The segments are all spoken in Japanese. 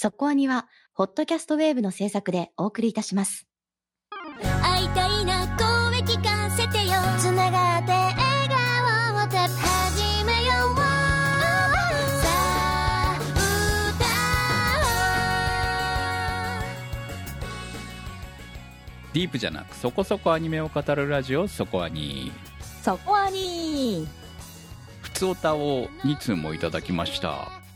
そこアニは、ホットキャストウェーブの制作でお送りいたします。会いたいな声聞かせてよ。つながって笑顔を始めようさあディープじゃなくそこそこアニメを語るラジオそこアニそこアニふつおたを2通もいただきました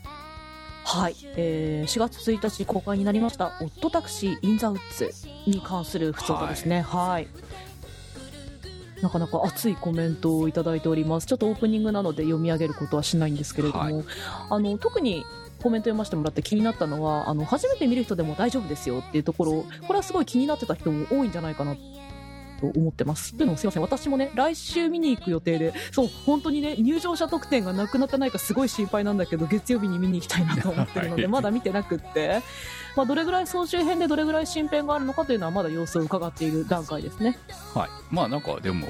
はい、えー、4月1日公開になりました「オットタクシー・イン・ザ・ウッズ」に関する不相談ですね。はい。なかなか熱いコメントをいただいております。ちょっとオープニングなので読み上げることはしないんですけれども、はい。あの特にコメント読ませてもらって気になったのはあの初めて見る人でも大丈夫ですよっていうところこれはすごい気になってた人も多いんじゃないかなと思ってます。というのもすいません、私もね、来週見に行く予定で、そう、本当にね、入場者特典がなくなってないかすごい心配なんだけど、月曜日に見に行きたいなと思ってるので、はいまだ見てなくって、まあ、どれぐらい総集編でどれぐらい新編があるのかというのはまだ様子を伺っている段階ですね。はいまあなんかでも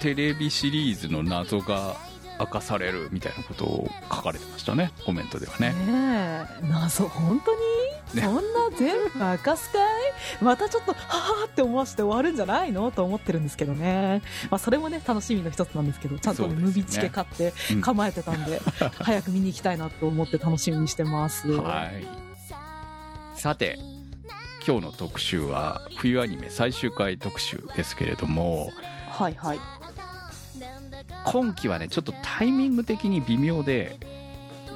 テレビシリーズの謎が明かされるみたいなことを書かれてましたね。コメントではね。ねえ、謎、本当に、ね。そんな全部明かすかい？またちょっと、はぁーって思わせて終わるんじゃないの？と思ってるんですけどね。まあ、それもね、楽しみの一つなんですけど、ちゃんと、ムビチケ買ってうん。構えてたんで、早く見に行きたいなと思って楽しみにしてます。はい。さて今日の特集は冬アニメ最終回特集ですけれどもはいはい。今期はねちょっとタイミング的に微妙で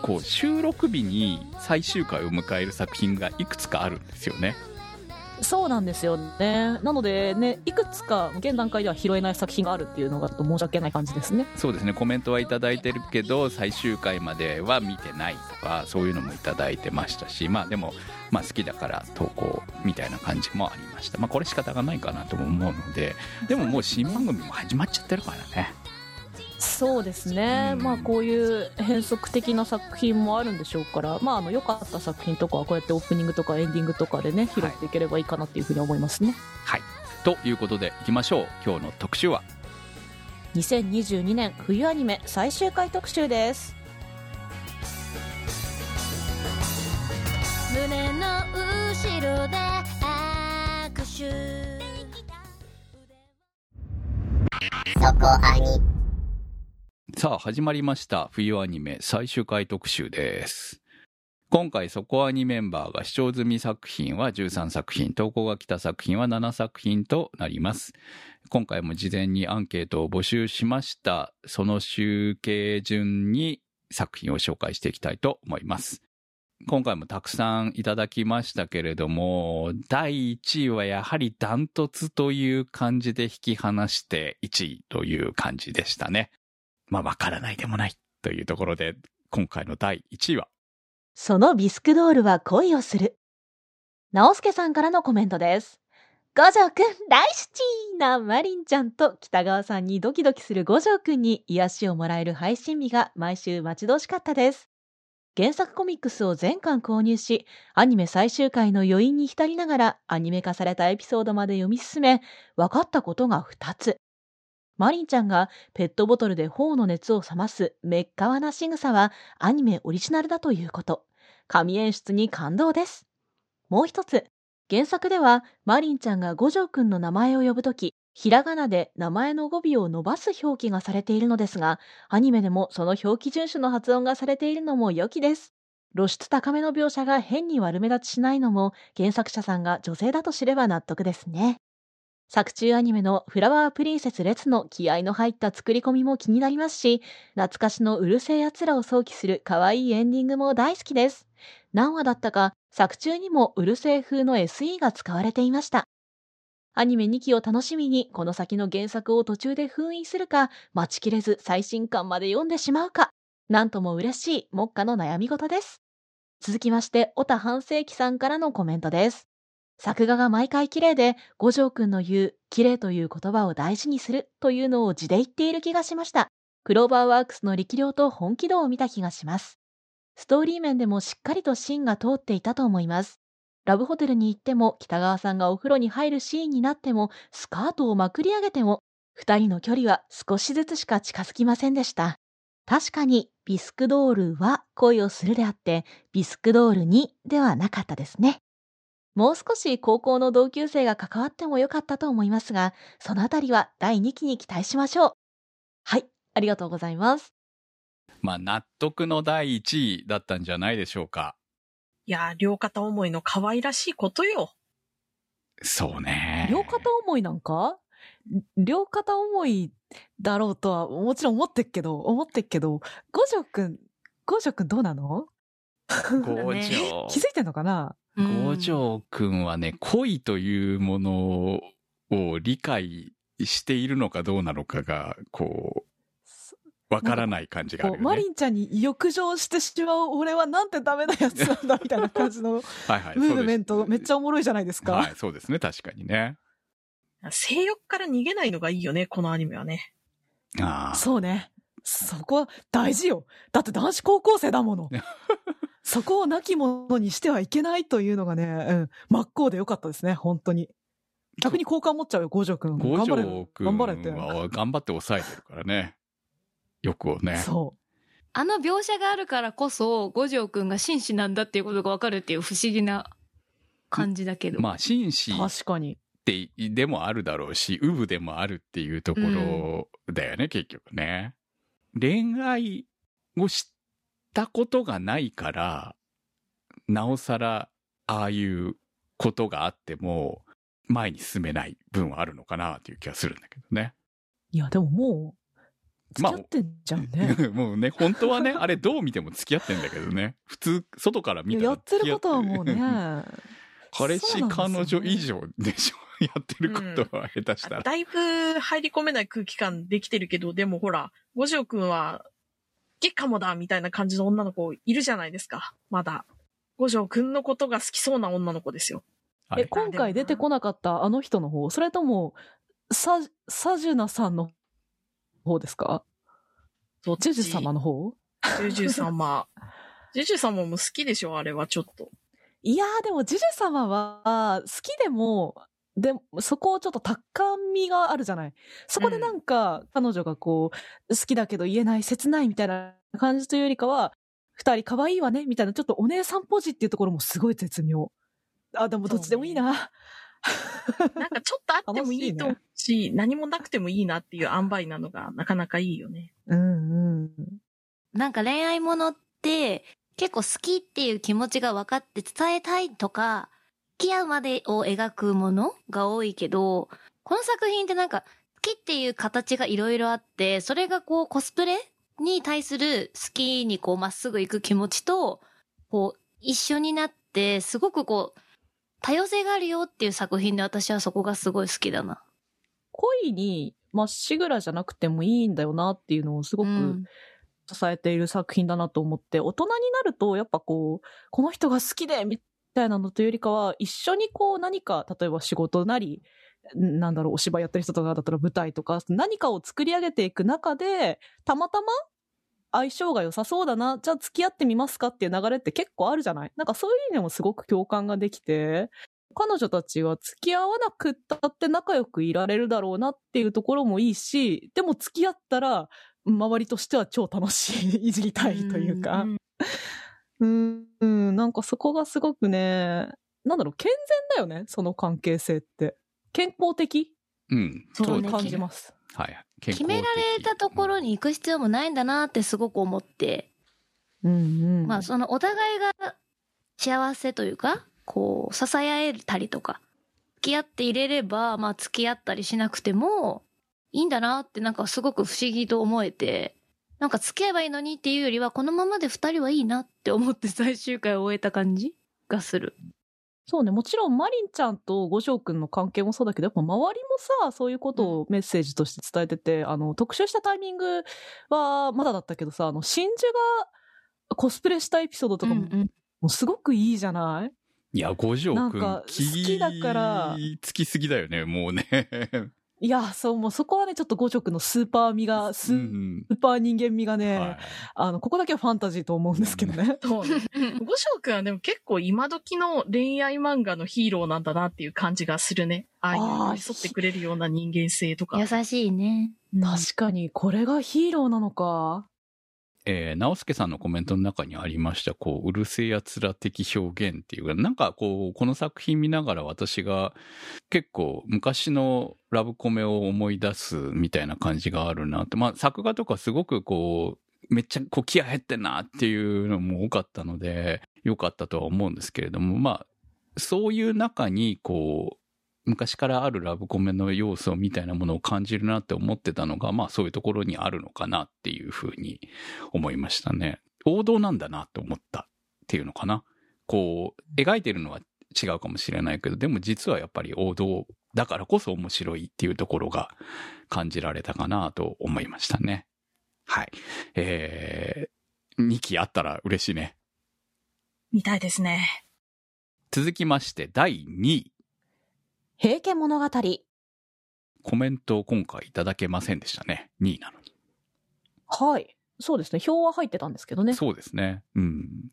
こう収録日に最終回を迎える作品がいくつかあるんですよねそうなんですよね。なのでね、いくつか現段階では拾えない作品があるっていうのがちょっと申し訳ない感じですね。そうですねコメントはいただいてるけど最終回までは見てないとかそういうのもいただいてましたしまあでも、まあ、好きだから投稿みたいな感じもありましたまあこれ仕方がないかなとも思うのででももう新番組も始まっちゃってるからねそうですね、うん。まあこういう変則的な作品もあるんでしょうから、まああの良かった作品とかはこうやってオープニングとかエンディングとかでね、拾っていければいいかなっていうふうに思いますね。はい。ということでいきましょう。今日の特集は？2022年冬アニメ最終回特集です。胸の後ろで握手。そこアニさあ始まりました。冬アニメ最終回特集です。今回そこアニメンバーが視聴済み作品は13作品投稿が来た作品は7作品となります。今回も事前にアンケートを募集しました。その集計順に作品を紹介していきたいと思います。今回もたくさんいただきましたけれども第1位はやはりダントツという感じで引き離して1位という感じでしたね。まあ、わからないでもないというところで、今回の第1位は、そのビスクドールは恋をする。直輔さんからのコメントです。五条くん大好きなマリンちゃんと北川さんにドキドキする五条くんに癒しをもらえる配信日が毎週待ち遠しかったです。原作コミックスを全巻購入し、アニメ最終回の余韻に浸りながらアニメ化されたエピソードまで読み進め、分かったことが2つ。マリンちゃんがペットボトルで頬の熱を冷ますめっかわな仕草はアニメオリジナルだということ。神演出に感動です。もう一つ、原作ではマリンちゃんが五条くんの名前を呼ぶとき、ひらがなで名前の語尾を伸ばす表記がされているのですが、アニメでもその表記順守の発音がされているのも良きです。露出高めの描写が変に悪目立ちしないのも原作者さんが女性だと知れば納得ですね。作中アニメのフラワープリンセス列の気合の入った作り込みも気になりますし、懐かしのうるせえ奴らを想起する可愛いエンディングも大好きです。何話だったか、作中にもうるせえ風の SE が使われていました。アニメ2期を楽しみに、この先の原作を途中で封印するか、待ちきれず最新刊まで読んでしまうか、なんとも嬉しい目下の悩み事です。続きまして、小田半世紀さんからのコメントです。作画が毎回綺麗で、五条くんの言う、綺麗という言葉を大事にするというのを字で言っている気がしました。クローバーワークスの力量と本気度を見た気がします。ストーリー面でもしっかりと芯が通っていたと思います。ラブホテルに行っても、北川さんがお風呂に入るシーンになっても、スカートをまくり上げても、二人の距離は少しずつしか近づきませんでした。確かにビスクドールは恋をするであって、ビスクドールにではなかったですね。もう少し高校の同級生が関わってもよかったと思いますが、そのあたりは第2期に期待しましょう。はい、ありがとうございます。まあ、納得の第1位だったんじゃないでしょうか。いやー、両片思いの可愛らしいことよ。そうね。両片思いなんか？両片思いだろうとはもちろん思ってっけど、思ってっけど、五条くん、五条くんどうなの？五条。気づいてんのかな？五条くんはね、恋というものを理解しているのかどうなのかが、こう、わからない感じがあるよね。こうマリンちゃんに欲情してしまう俺はなんてダメなやつなんだみたいな感じの はいはい。ムーブメントめっちゃゃおもろいじゃないですか。はい、そうですね。確かにね。性欲から逃げないのがいいよね、このアニメはね。ああ。そうね。そこは大事よ。だって男子高校生だもの。そこを亡き者にしてはいけないというのがね、うん、真っ向でよかったですね、本当に。逆に好感持っちゃうよ、五条くん。五頑張れ条くん頑張れって。は頑張って抑えてるからね。欲をね。そあの描写があるからこそ、五条くんが紳士なんだっていうことがわかるっていう不思議な感じだけど。まあ、紳士う。確かに。ってでもあるだろうし、ウブでもあるっていうところだよね、結局ね。恋愛をしたことがないから、なおさら、ああいうことがあっても、前に進めない分はあるのかなっていう気がするんだけどね。いや、でももう、付き合ってんじゃんね。もうね、本当はね、あれどう見ても付き合ってんだけどね。普通、外から見たらいややってることはもうね。彼氏、そうなん彼女以上でしょ？やってることは下手したら。だいぶ入り込めない空気感できてるけど、でもほら、五条くんは、ゲかもだみたいな感じの女の子いるじゃないですか。まだ。五条くんのことが好きそうな女の子ですよ。はいえ、今回出てこなかったあの人の方それとも、サ、サジュナさんの方ですか？ジュジュ様の方？ジュジュ様。ジュジュ様も好きでしょあれはちょっと。いやーでもジュジュ様は好きでも、でも、そこをちょっと高みがあるじゃない。そこでなんか、彼女がこう、好きだけど言えない、切ないみたいな感じというよりかは、二人可愛いわねみたいな、ちょっとお姉さんポジっていうところもすごい絶妙。あ、でもどっちでもいいな。なんかちょっとあってもいいと思うし、何もなくてもいいなっていう塩梅なのがなかなかいいよね。うんうん。なんか恋愛ものって結構好きっていう気持ちが分かって伝えたいとか、付き合うまでを描くものが多いけど、この作品ってなんか好きっていう形がいろいろあって、それがこうコスプレに対する好きにこうまっすぐ行く気持ちと、こう一緒になって、すごくこう多様性があるよっていう作品で私はそこがすごい好きだな。恋にまっしぐらじゃなくてもいいんだよなっていうのをすごくうん支えている作品だなと思って、大人になるとやっぱこう、この人が好きでみたいなのというよりかは、一緒にこう何か、例えば仕事なり、なんだろう、お芝居やってる人とかだったら舞台とか、何かを作り上げていく中で、たまたま相性が良さそうだな、じゃあ付き合ってみますかっていう流れって結構あるじゃない？なんかそういう意味でもすごく共感ができて、彼女たちは付き合わなくったって仲良くいられるだろうなっていうところもいいし、でも付き合ったら、周りとしては超楽しい、いじりたいというか。うん、うん、なんかそこがすごくね、なんだろう、健全だよね、その関係性って。健康的？うん。そう感じます。はい。決められたところに行く必要もないんだなってすごく思って、うんうん。まあそのお互いが幸せというか、こう支え合えたりとか、付き合っていれれば、まあ付き合ったりしなくてもいいんだなってなんかすごく不思議と思えて、なんか付き合えばいいのにっていうよりは、このままで二人はいいなって思って最終回を終えた感じがする。そうね、もちろんマリンちゃんと五条くんの関係もそうだけど、やっぱ周りもさ、そういうことをメッセージとして伝えてて、あの、特集したタイミングはまだだったけどさ、あの、真珠がコスプレしたエピソードとかも、うんうん。もうすごくいいじゃない？いや、五条くん、なんか好きだから。つきすぎだよね、もうね。いや、そう、もうそこはね、ちょっと五条くんのスーパー味が、スうーんパー人間味がね、はいあの、ここだけはファンタジーと思うんですけどね。そうね。五条くんはでも結構今時の恋愛漫画のヒーローなんだなっていう感じがするね。ああいうあー寄り添ってくれるような人間性とか。優しいね。うん確かに、これがヒーローなのか。えー、直輔さんのコメントの中にありました、こう、うるせえ奴ら的表現っていうか、なんかこう、この作品見ながら私が結構昔のラブコメを思い出すみたいな感じがあるなって、まあ作画とかすごくこう、めっちゃこう気合入ってんなっていうのも多かったので、良かったとは思うんですけれども、まあ、そういう中にこう、昔からあるラブコメの要素みたいなものを感じるなって思ってたのが、まあそういうところにあるのかなっていうふうに思いましたね。王道なんだなって思ったっていうのかな。こう、描いてるのは違うかもしれないけど、でも実はやっぱり王道だからこそ面白いっていうところが感じられたかなと思いましたね。はい。えー、2期あったら嬉しいね。見たいですね。続きまして第2位。平家物語。コメントを今回いただけませんでしたね。2位なのに。はい。そうですね。表は入ってたんですけどね。そうですね。うん。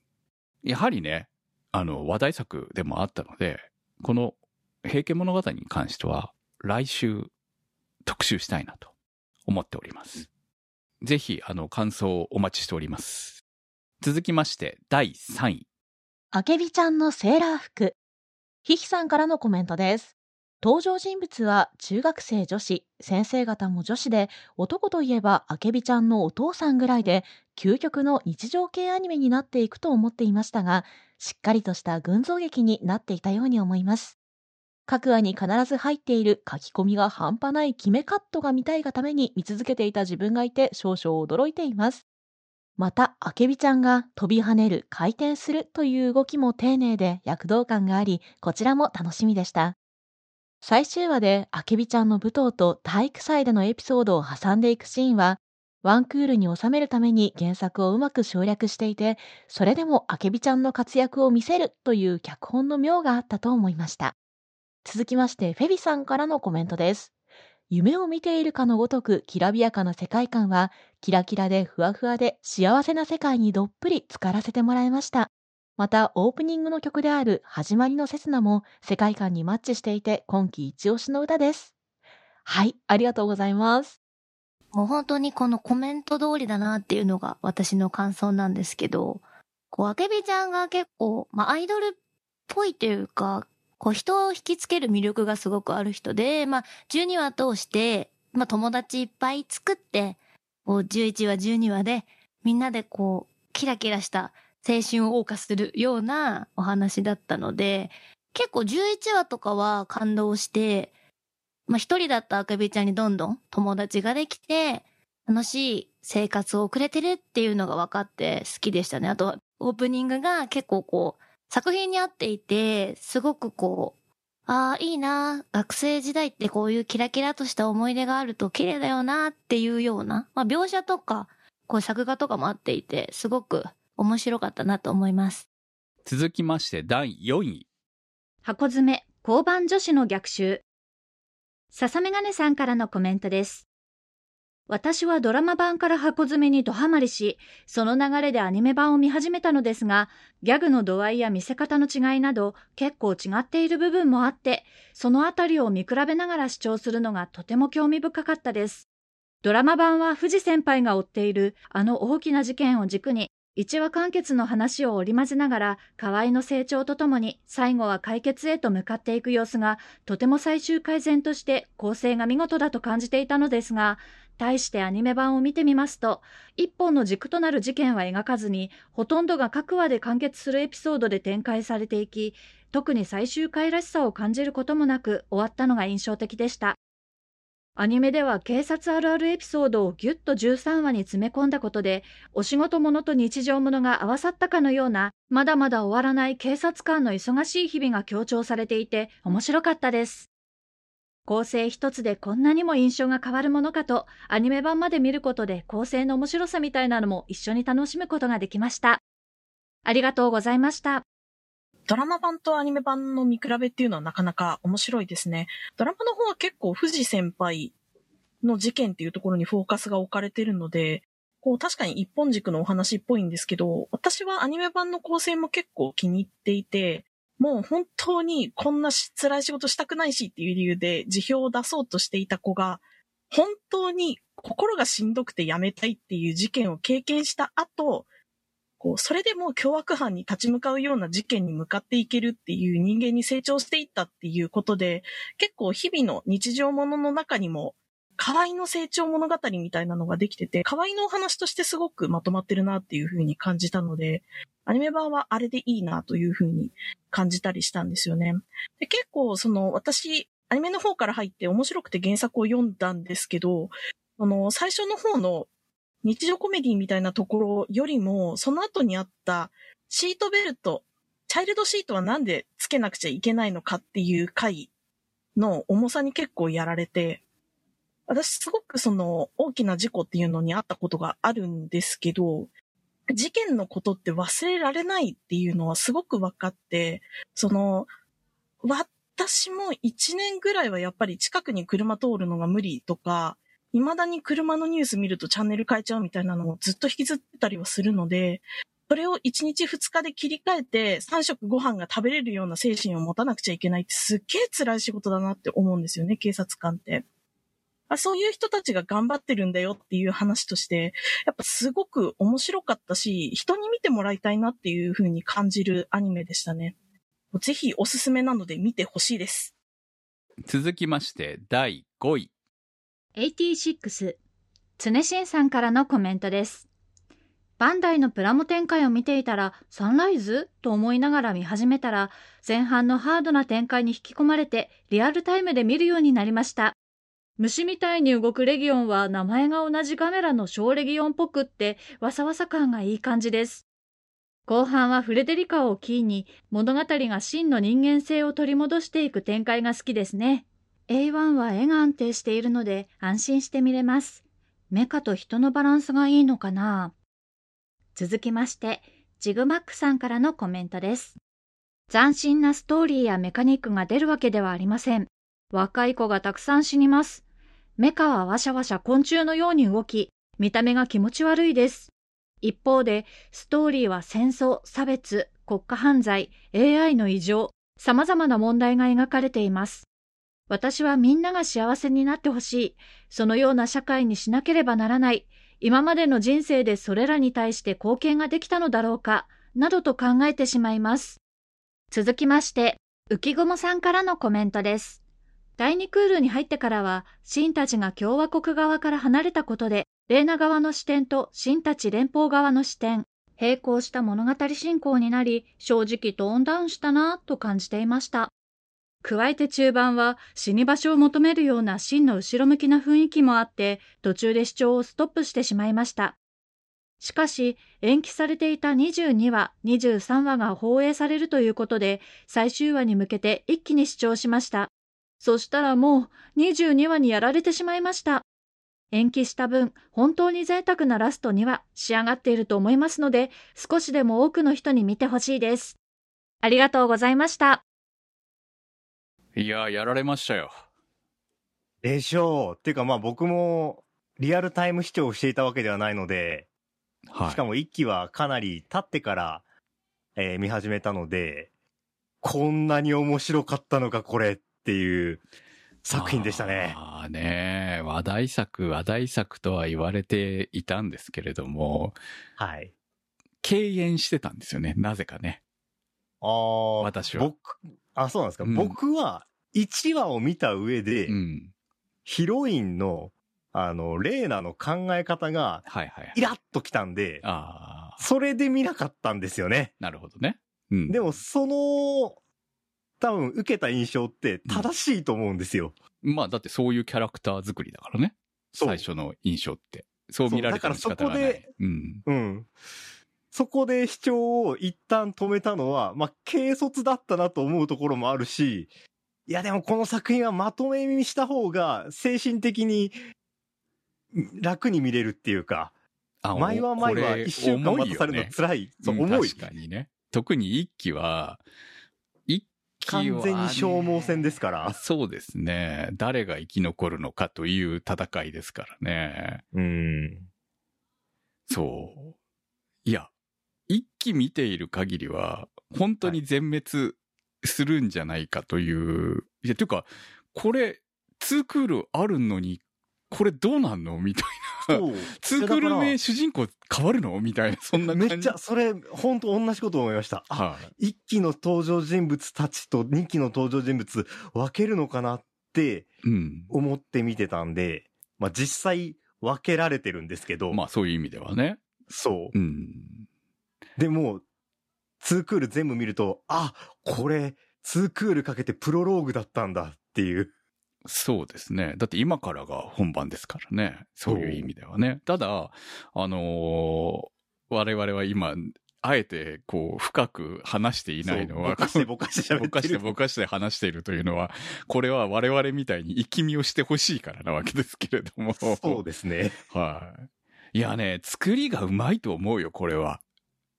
やはりね、あの、話題作でもあったので、この平家物語に関しては、来週特集したいなと思っております。ぜひ、あの、感想をお待ちしております。続きまして、第3位。あけびちゃんのセーラー服。ひひさんからのコメントです。登場人物は中学生女子、先生方も女子で、男といえばあけびちゃんのお父さんぐらいで、究極の日常系アニメになっていくと思っていましたが、しっかりとした群像劇になっていたように思います。各話に必ず入っている書き込みが半端ない決めカットが見たいがために見続けていた自分がいて少々驚いています。また、あけびちゃんが飛び跳ねる、回転するという動きも丁寧で躍動感があり、こちらも楽しみでした。最終話であけびちゃんの舞踏と体育祭でのエピソードを挟んでいくシーンは、ワンクールに収めるために原作をうまく省略していて、それでもあけびちゃんの活躍を見せるという脚本の妙があったと思いました。続きまして、フェビさんからのコメントです。夢を見ているかのごとくきらびやかな世界観は、キラキラでふわふわで幸せな世界にどっぷり浸からせてもらいました。また、オープニングの曲である始まりのセスナも世界観にマッチしていて今季一押しの歌です。はい、ありがとうございます。もう本当にこのコメント通りだなっていうのが私の感想なんですけど、こう、あけびちゃんが結構、まあ、アイドルっぽいというか、こう、人を引きつける魅力がすごくある人で、まあ、12話通して、まあ、友達いっぱい作って、こう、11話、12話で、みんなでこう、キラキラした青春を謳歌するようなお話だったので、結構11話とかは感動して、まあ、一人だったあかびちゃんにどんどん友達ができて、楽しい生活を送れてるっていうのが分かって好きでしたね。あと、オープニングが結構こう、作品に合っていて、すごくこう、ああ、いいな学生時代ってこういうキラキラとした思い出があると綺麗だよなっていうような、まあ、描写とか、こう作画とかもあっていて、すごく面白かったなと思います。続きまして、第4位。箱詰め、交番女子の逆襲。笹メガネさんからのコメントです。私はドラマ版から箱詰めにドハマりし、その流れでアニメ版を見始めたのですが、ギャグの度合いや見せ方の違いなど結構違っている部分もあって、そのあたりを見比べながら視聴するのがとても興味深かったです。ドラマ版は藤先輩が追っているあの大きな事件を軸に、一話完結の話を織り交ぜながら、河合の成長とともに最後は解決へと向かっていく様子が、とても最終改善として構成が見事だと感じていたのですが、対してアニメ版を見てみますと、一本の軸となる事件は描かずに、ほとんどが各話で完結するエピソードで展開されていき、特に最終回らしさを感じることもなく終わったのが印象的でした。アニメでは警察あるあるエピソードをぎゅっと13話に詰め込んだことで、お仕事ものと日常ものが合わさったかのような、まだまだ終わらない警察官の忙しい日々が強調されていて、面白かったです。構成一つでこんなにも印象が変わるものかと、アニメ版まで見ることで構成の面白さみたいなのも一緒に楽しむことができました。ありがとうございました。ドラマ版とアニメ版の見比べっていうのはなかなか面白いですね。ドラマの方は結構藤先輩の事件っていうところにフォーカスが置かれてるので、こう確かに一本軸のお話っぽいんですけど、私はアニメ版の構成も結構気に入っていて、もう本当にこんな辛い仕事したくないしっていう理由で辞表を出そうとしていた子が、本当に心がしんどくて辞めたいっていう事件を経験した後、こう、それでも凶悪犯に立ち向かうような事件に向かっていけるっていう人間に成長していったっていうことで、結構日々の日常ものの中にも、河合の成長物語みたいなのができてて、河合のお話としてすごくまとまってるなっていう風に感じたので、アニメ版はあれでいいなという風に感じたりしたんですよね。で結構その私、アニメの方から入って面白くて原作を読んだんですけど、あの、最初の方の日常コメディみたいなところよりも、その後にあったシートベルト、チャイルドシートはなんでつけなくちゃいけないのかっていう回の重さに結構やられて、私すごくその大きな事故っていうのにあったことがあるんですけど、事件のことって忘れられないっていうのはすごく分かって、その、私も1年ぐらいはやっぱり近くに車通るのが無理とか、未だに車のニュース見るとチャンネル変えちゃうみたいなのをずっと引きずってたりはするので、それを1日2日で切り替えて3食ご飯が食べれるような精神を持たなくちゃいけないってすっげえ辛い仕事だなって思うんですよね、警察官って。あそういう人たちが頑張ってるんだよっていう話として、やっぱすごく面白かったし、人に見てもらいたいなっていう風に感じるアニメでしたね。ぜひおすすめなので見てほしいです。続きまして、第5位。86常新さんからのコメントです。バンダイのプラモ展開を見ていたらサンライズ？と思いながら見始めたら前半のハードな展開に引き込まれてリアルタイムで見るようになりました。虫みたいに動くレギオンは名前が同じカメラの小レギオンっぽくってわさわさ感がいい感じです。後半はフレデリカをキーに物語が真の人間性を取り戻していく展開が好きですね。A1 は絵が安定しているので安心して見れます。メカと人のバランスがいいのかな続きまして、ジグマックさんからのコメントです。斬新なストーリーやメカニックが出るわけではありません。若い子がたくさん死にます。メカはわしゃわしゃ昆虫のように動き、見た目が気持ち悪いです。一方で、ストーリーは戦争、差別、国家犯罪、AI の異常、様々な問題が描かれています。私はみんなが幸せになってほしい。そのような社会にしなければならない。今までの人生でそれらに対して貢献ができたのだろうか。などと考えてしまいます。続きまして、浮雲さんからのコメントです。第2クールに入ってからは、シンたちが共和国側から離れたことで、レーナ側の視点とシンたち連邦側の視点、並行した物語進行になり、正直トーンダウンしたなぁと感じていました。加えて中盤は死に場所を求めるような真の後ろ向きな雰囲気もあって途中で視聴をストップしてしまいました。しかし延期されていた22話、23話が放映されるということで最終話に向けて一気に視聴しました。そしたらもう22話にやられてしまいました。延期した分、本当に贅沢なラストには仕上がっていると思いますので、少しでも多くの人に見てほしいです。ありがとうございました。いやー、やられましたよ。でしょう。っていうかまあ僕もリアルタイム視聴していたわけではないので、はい。しかも一期はかなり経ってから、えー見始めたので、こんなに面白かったのかこれっていう作品でしたね。ああね話題作、話題作とは言われていたんですけれども、はい。敬遠してたんですよね。なぜかね。ああ、私は僕、あ、そうなんですか？うん僕は1話を見た上で、うん。ヒロインの、あの、レーナの考え方が、はいはい。イラッときたんで、ああ、それで見なかったんですよね。なるほどね。うん。でも、その、多分受けた印象って正しいと思うんですよ。まあ、だってそういうキャラクター作りだからね。最初の印象って。そう見られても仕方がない。だからそこうん。うん。そこで視聴を一旦止めたのは、まあ、軽率だったなと思うところもあるし、いやでもこの作品はまとめ見した方が精神的に楽に見れるっていうか、あ毎話毎話一週間待たされるの辛い。そう、うん重い。確かにね。特に一期は、一期は、ね、完全に消耗戦ですから。そうですね。誰が生き残るのかという戦いですからね。うん。そう。いや、一期見ている限りは、本当に全滅するんじゃないかという。い、や、というか、これ、ツークールあるのに、これどうなんの？みたいな。ツークールだから目主人公変わるの？みたいな、そんな感じ。めっちゃ、それ、本当同じこと思いました。あ、はい。一期の登場人物たちと二期の登場人物分けるのかなってうん。思って見てたんで、まあ実際分けられてるんですけど、まあそういう意味ではね。そう。うん。でも、ツークール全部見ると、あ、これ、ツークールかけてプロローグだったんだっていう。そうですね。だって今からが本番ですからね。そういう意味ではね。ただ、あのー我々は今、あえてこう深く話していないのは、ぼかしてぼかしてぼかしてぼかして話しているというのは、これは我々みたいに生き身をしてほしいからなわけですけれども。そうですね。はい。いやね、作りがうまいと思うよ、これは。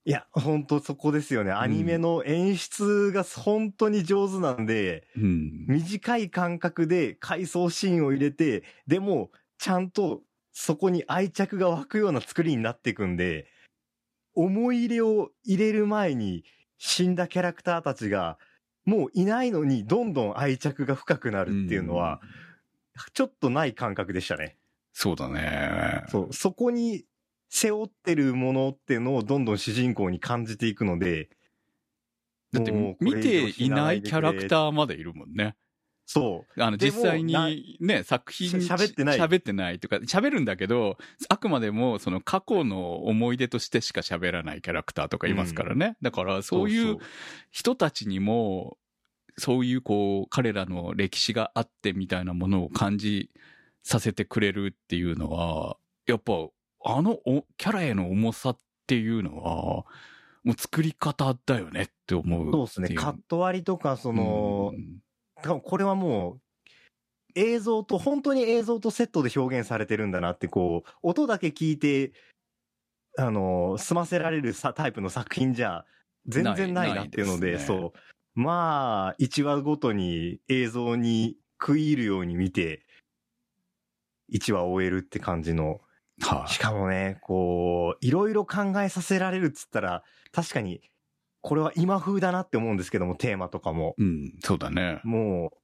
いや、本当そこですよね。アニメの演出が本当に上手なんで、うん。短い間隔で回想シーンを入れて、でも、ちゃんとそこに愛着が湧くような作りになっていくんで、思い入れを入れる前に死んだキャラクターたちが、もういないのにどんどん愛着が深くなるっていうのは、ちょっとない感覚でしたね。そうだね。そう、そこに背負ってるものっていうのをどんどん主人公に感じていくので、だって見ていなないキャラクー。ターまでいるもんね。そう。あの、実際なにね、作品し喋ってない喋ってないとか、喋るんだけど、あくまでもその過去の思い出としてしか喋らないキャラクターとかいますからね。だからそういう人たちにも、そういうこう、彼らの歴史があってみたいなものを感じさせてくれるっていうのは、やっぱ、あのおキャラへの重さっていうのは、もう作り方だよねって思うそうですね。カット割りとか、そのう、ん多分これはもう、映像と、本当に映像とセットで表現されてるんだなって、こう、音だけ聞いて、あの、済ませられるさタイプの作品じゃ、全然ないなっていうので、ですねそう。まあ、1話ごとに映像に食い入るように見て、1話終えるって感じの。はいしかもね、こう、いろいろ考えさせられるっつったら、確かに、これは今風だなって思うんですけども、テーマとかも。うん、そうだね。もう、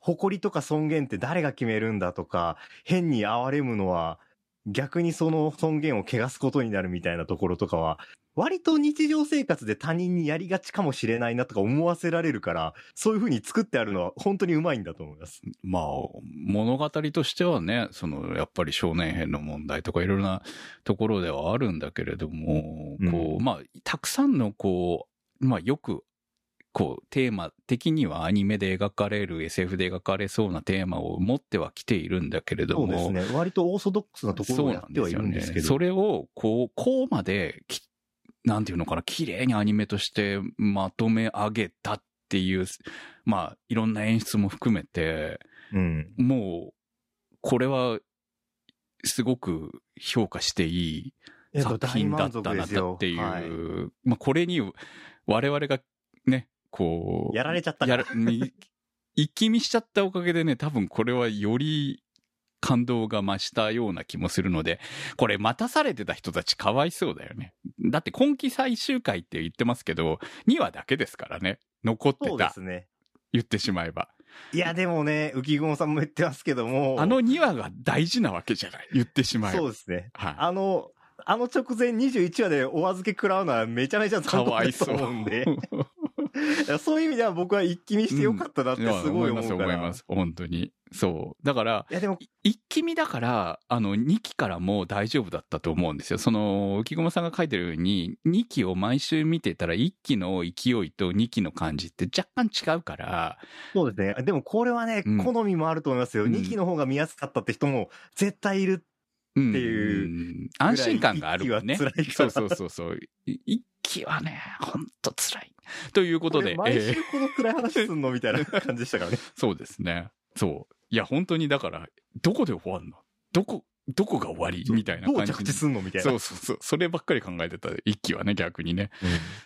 誇りとか尊厳って誰が決めるんだとか、変に哀れむのは、逆にその尊厳を汚すことになるみたいなところとかは、割と日常生活で他人にやりがちかもしれないなとか思わせられるから、そういう風に作ってあるのは本当にうまいんだと思います。まあ、物語としてはね、その、やっぱり少年編の問題とかいろいろなところではあるんだけれども、うんこう、まあ、たくさんのこう、まあよく、こう、テーマ的にはアニメで描かれる、SF で描かれそうなテーマを持ってはきているんだけれどそうも、ですね。割とオーソドックスなところそうをやってはいるんですけど。それを、こう、こうまでき、なんていうのかな、綺麗にアニメとしてまとめ上げたっていう、まあ、いろんな演出も含めて、うん。もう、これは、すごく評価していい作品だったなっていう、はい。まあ、これに、我々がね、こう、やられちゃったか。ら 一気見しちゃったおかげでね、多分これはより感動が増したような気もするので、これ待たされてた人たちかわいそうだよね。だって今季最終回って言ってますけど、2話だけですからね。残ってそうでた。すね。言ってしまえば。いや、でもね、浮雲さんも言ってますけども。あの2話が大事なわけじゃない。言ってしまえば。そうですね。はい。あの、あの直前21話でお預け食らうのはめちゃめちゃか残酷だとわいそう。思うんで。いやそういう意味では僕は一気見してよかったなってすごい思うから。思います、思います。本当に。そう。だから、いやでも、い一気見だから、あの、2期からも大丈夫だったと思うんですよ。その、浮雲さんが書いてるように、2期を毎週見てたら、1期の勢いと2期の感じって若干違うから、そうですね。でもこれはね、うん好みもあると思いますよ。うん2期の方が見やすかったって人も絶対いる。うんっていう安心感があるもんね。そうそうそうそう。い一期はね、ほんと辛い。ということで、毎えー週この暗い話すんの？みたいな感じでしたからね。そうですね。そう。いや、本当にだから、どこで終わんの？どこ、どこが終わり？みたいなどう感じ着地すんの？みたいな。そうそうそう。そればっかり考えてた、一期はね、逆にね。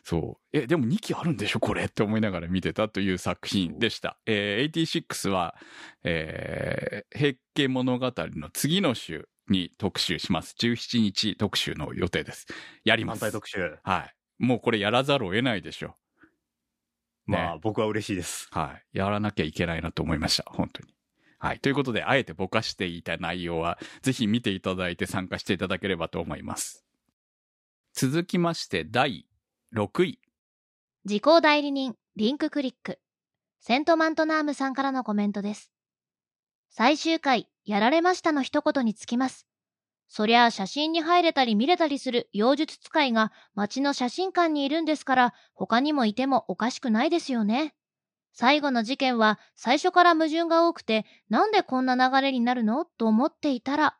そう。え、でも2期あるんでしょ？これ？って思いながら見てたという作品でした。えー、86は、えー、平家物語の次の週に特集します。17日特集の予定です。やります。反対特集。はい。もうこれやらざるを得ないでしょ。ねまあ僕は嬉しいです。はい。やらなきゃいけないなと思いました。本当に。はい。ということで、あえてぼかしていた内容は、ぜひ見ていただいて参加していただければと思います。続きまして、第6位。時効代理人、リンククリック。セントマントナームさんからのコメントです。最終回、やられましたの一言につきます。そりゃあ写真に入れたり見れたりする妖術使いが街の写真館にいるんですから、他にもいてもおかしくないですよね。最後の事件は最初から矛盾が多くて、なんでこんな流れになるの？と思っていたら、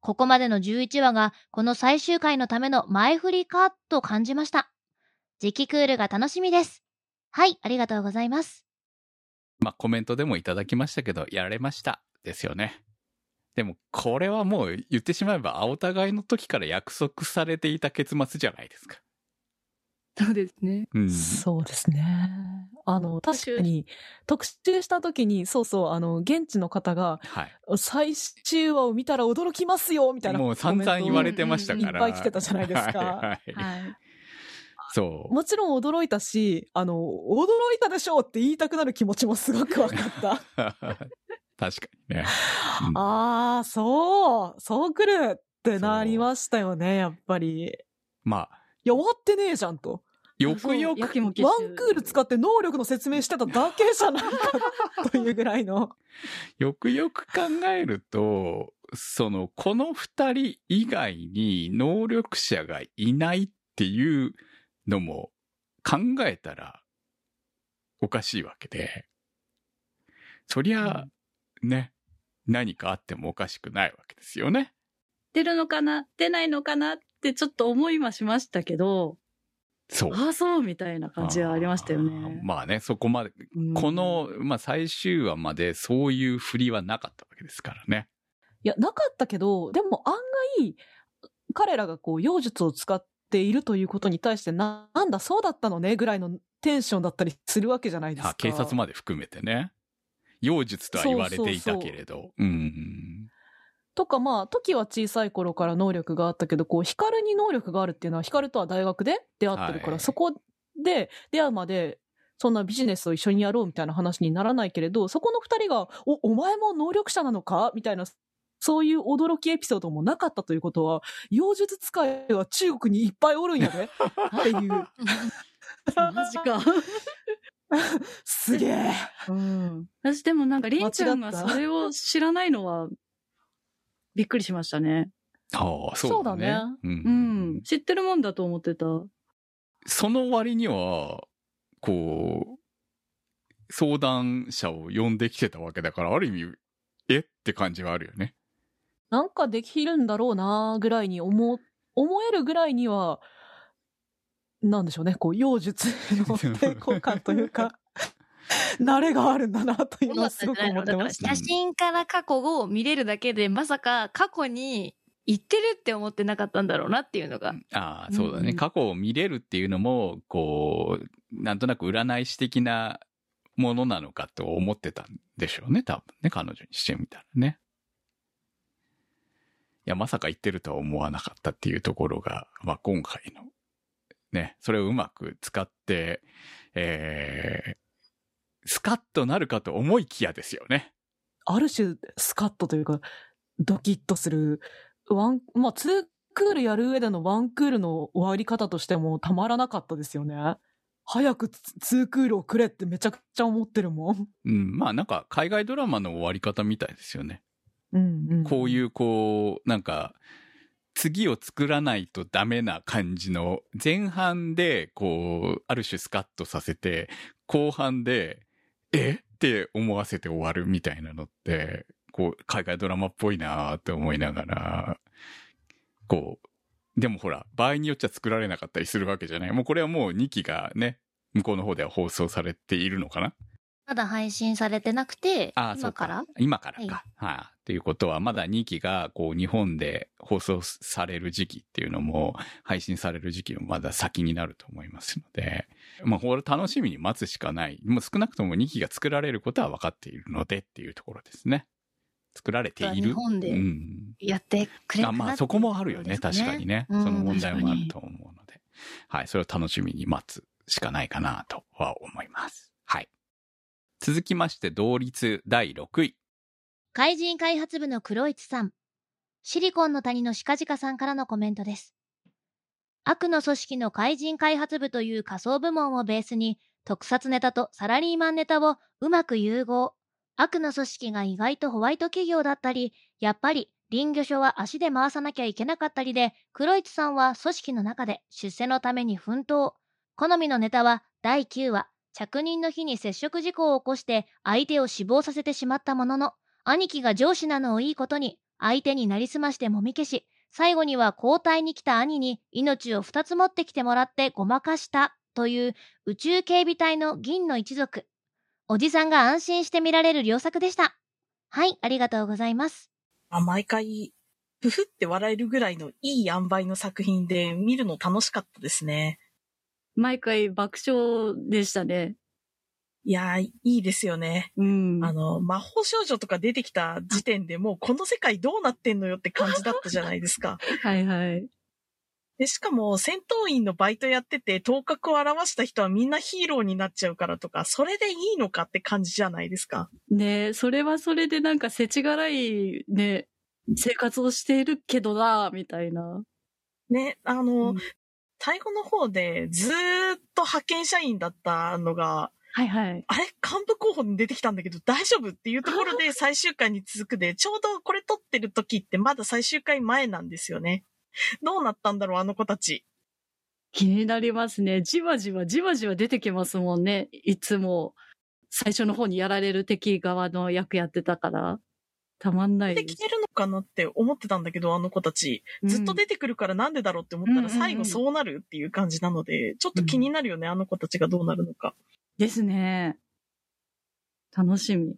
ここまでの11話がこの最終回のための前振りかと感じました。次期クールが楽しみです。はい、ありがとうございます。まあ、コメントでもいただきましたけど、やられました。ですよね。でも、これはもう言ってしまえば、お互いの時から約束されていた結末じゃないですか。そうですね。うん。そうですね。あの、確かに、特集した時に、そうそう、あの、現地の方が、はい。最終話を見たら驚きますよみたいな。もう散々言われてましたから。いっぱい来てたじゃないですか。はいはいはい。そう。もちろん驚いたし、あの、驚いたでしょうって言いたくなる気持ちもすごく分かった。確かにね。うんああ、そう、そう来るってなりましたよね、やっぱり。いまあ、や、終わってねえじゃんと。よくよく、ワンクール使って能力の説明してただけじゃないかというぐらいの。よくよく考えると、その、この二人以外に能力者がいないっていうのも考えたらおかしいわけで、そりゃ、ね、何かあってもおかしくないわけですよね。出るのかな？出ないのかな？ってちょっと思いはしましたけど、そう。ああ、そうみたいな感じはありましたよね。まあね、そこまで、うんこの、まあ最終話までそういう振りはなかったわけですからね。いや、なかったけど、でも案外、彼らがこう、妖術を使っているということに対して、な、なんだ、そうだったのね、ぐらいのテンションだったりするわけじゃないですか。あ警察まで含めてね。妖術とは言われていたけれど。うん。とかまあ、時は小さい頃から能力があったけど、こう、光に能力があるっていうのは、光とは大学で出会ってるから、はいそこで出会うまで、そんなビジネスを一緒にやろうみたいな話にならないけれど、そこの二人が、お、お前も能力者なのかみたいな、そういう驚きエピソードもなかったということは、妖術使いは中国にいっぱいおるんやで。っていう。マジか。すげえ。うん。私でもなんか、りんちゃんがそれを知らないのは、びっくりしましたね。ああ、そうだね。そうだねううんん。知ってるもんだと思ってた。その割には、こう、相談者を呼んできてたわけだから、ある意味、えって感じはあるよね。なんかできるんだろうなぐらいに思う、思えるぐらいには、なんでしょうね、こう、妖術の 抵抗感というか、慣れがあるんだなというのはすごく思ってました。写真から過去を見れるだけで、まさか過去に行ってるって思ってなかったんだろうなっていうのが。ああ、そうだね。うんうん過去を見れるっていうのも、こう、なんとなく占い師的なものなのかと思ってたんでしょうね、多分ね、彼女にしてみたらね。いや、まさか言ってるとは思わなかったっていうところが、まあ今回の、ね、それをうまく使って、えー、スカッとなるかと思いきやですよね。ある種、スカッとというか、ドキッとする、ワン、まあ、ツークールやる上でのワンクールの終わり方としてもたまらなかったですよね。早くツツークールをくれってめちゃくちゃ思ってるもん。うん、まあなんか海外ドラマの終わり方みたいですよね。うんうん。こういうこう、なんか、次を作らないとダメな感じの、前半でこう、ある種スカッとさせて、後半で、え？って思わせて終わるみたいなのって、こう、海外ドラマっぽいなーって思いながら、こう、でもほら、場合によっちゃ作られなかったりするわけじゃない。もうこれはもう2期がね、向こうの方では放送されているのかな？まだ配信されてなくて、あ今から？今からはいか。はい。っていうことは、まだ2期が、こう、日本で放送される時期っていうのも、配信される時期もまだ先になると思いますので、まあ、これ楽しみに待つしかない。もう少なくとも2期が作られることは分かっているのでっていうところですね。作られている。日本でうん。やってくれるかなあまあ、そこもあるよね。確かにね。そうんの問題もある確と思うので。はい。それを楽しみに待つしかないかなとは思います。はい。続きまして、同率第6位。怪人開発部の黒市さん、シリコンの谷のシカジカさんからのコメントです。悪の組織の怪人開発部という仮想部門をベースに、特撮ネタとサラリーマンネタをうまく融合。悪の組織が意外とホワイト企業だったり、やっぱり林業所は足で回さなきゃいけなかったりで、黒市さんは組織の中で出世のために奮闘。好みのネタは第9話、着任の日に接触事故を起こして相手を死亡させてしまったものの、兄貴が上司なのをいいことに、相手になりすましてもみ消し、最後には交代に来た兄に命を2つ持ってきてもらってごまかしたという宇宙警備隊の銀の一族。おじさんが安心して見られる良作でした。はい、ありがとうございます。あ毎回、ふふって笑えるぐらいのいい塩梅の作品で見るの楽しかったですね。毎回爆笑でしたね。いやー、いいですよね。うん。あの、魔法少女とか出てきた時点でもうこの世界どうなってんのよって感じだったじゃないですか。はいはい。で、しかも戦闘員のバイトやってて頭角を現した人はみんなヒーローになっちゃうからとか、それでいいのかって感じじゃないですか。ねそれはそれでなんか世知辛いね、生活をしているけどな、みたいな。ね、あの、うん最後の方でずーっと派遣社員だったのが、はいはい。あれ幹部候補に出てきたんだけど大丈夫っていうところで 最終回に続くで、ちょうどこれ撮ってる時ってまだ最終回前なんですよね。どうなったんだろう、あの子たち。気になりますね。じわじわじわじわ出てきますもんね。いつも最初の方にやられる敵側の役やってたから。たまんないです出てきて。るのかなって思ってたんだけど、あの子たち。ずっと出てくるからなんでだろうって思ったら最後そうなるっていう感じなので、ちょっと気になるよね、あの子たちがどうなるのか。ですね。楽しみ。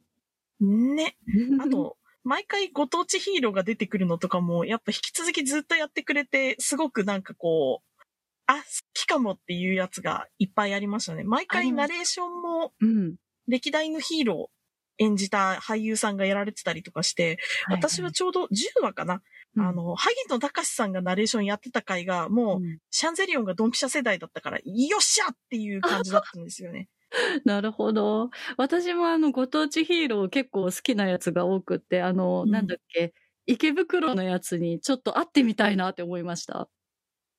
ね。あと、毎回ご当地ヒーローが出てくるのとかも、やっぱ引き続きずっとやってくれて、すごくなんかこう、あ、好きかもっていうやつがいっぱいありましたね。毎回ナレーションもうん。歴代のヒーロー演じた俳優さんがやられてたりとかして、私はちょうど10話かな、うんあの、萩野隆さんがナレーションやってた回が、もう、うんシャンゼリオンがドンピシャ世代だったから、よっしゃっていう感じだったんですよね。なるほど。私もあの、ご当地ヒーロー結構好きなやつが多くって、あの、うんなんだっけ、池袋のやつにちょっと会ってみたいなって思いました。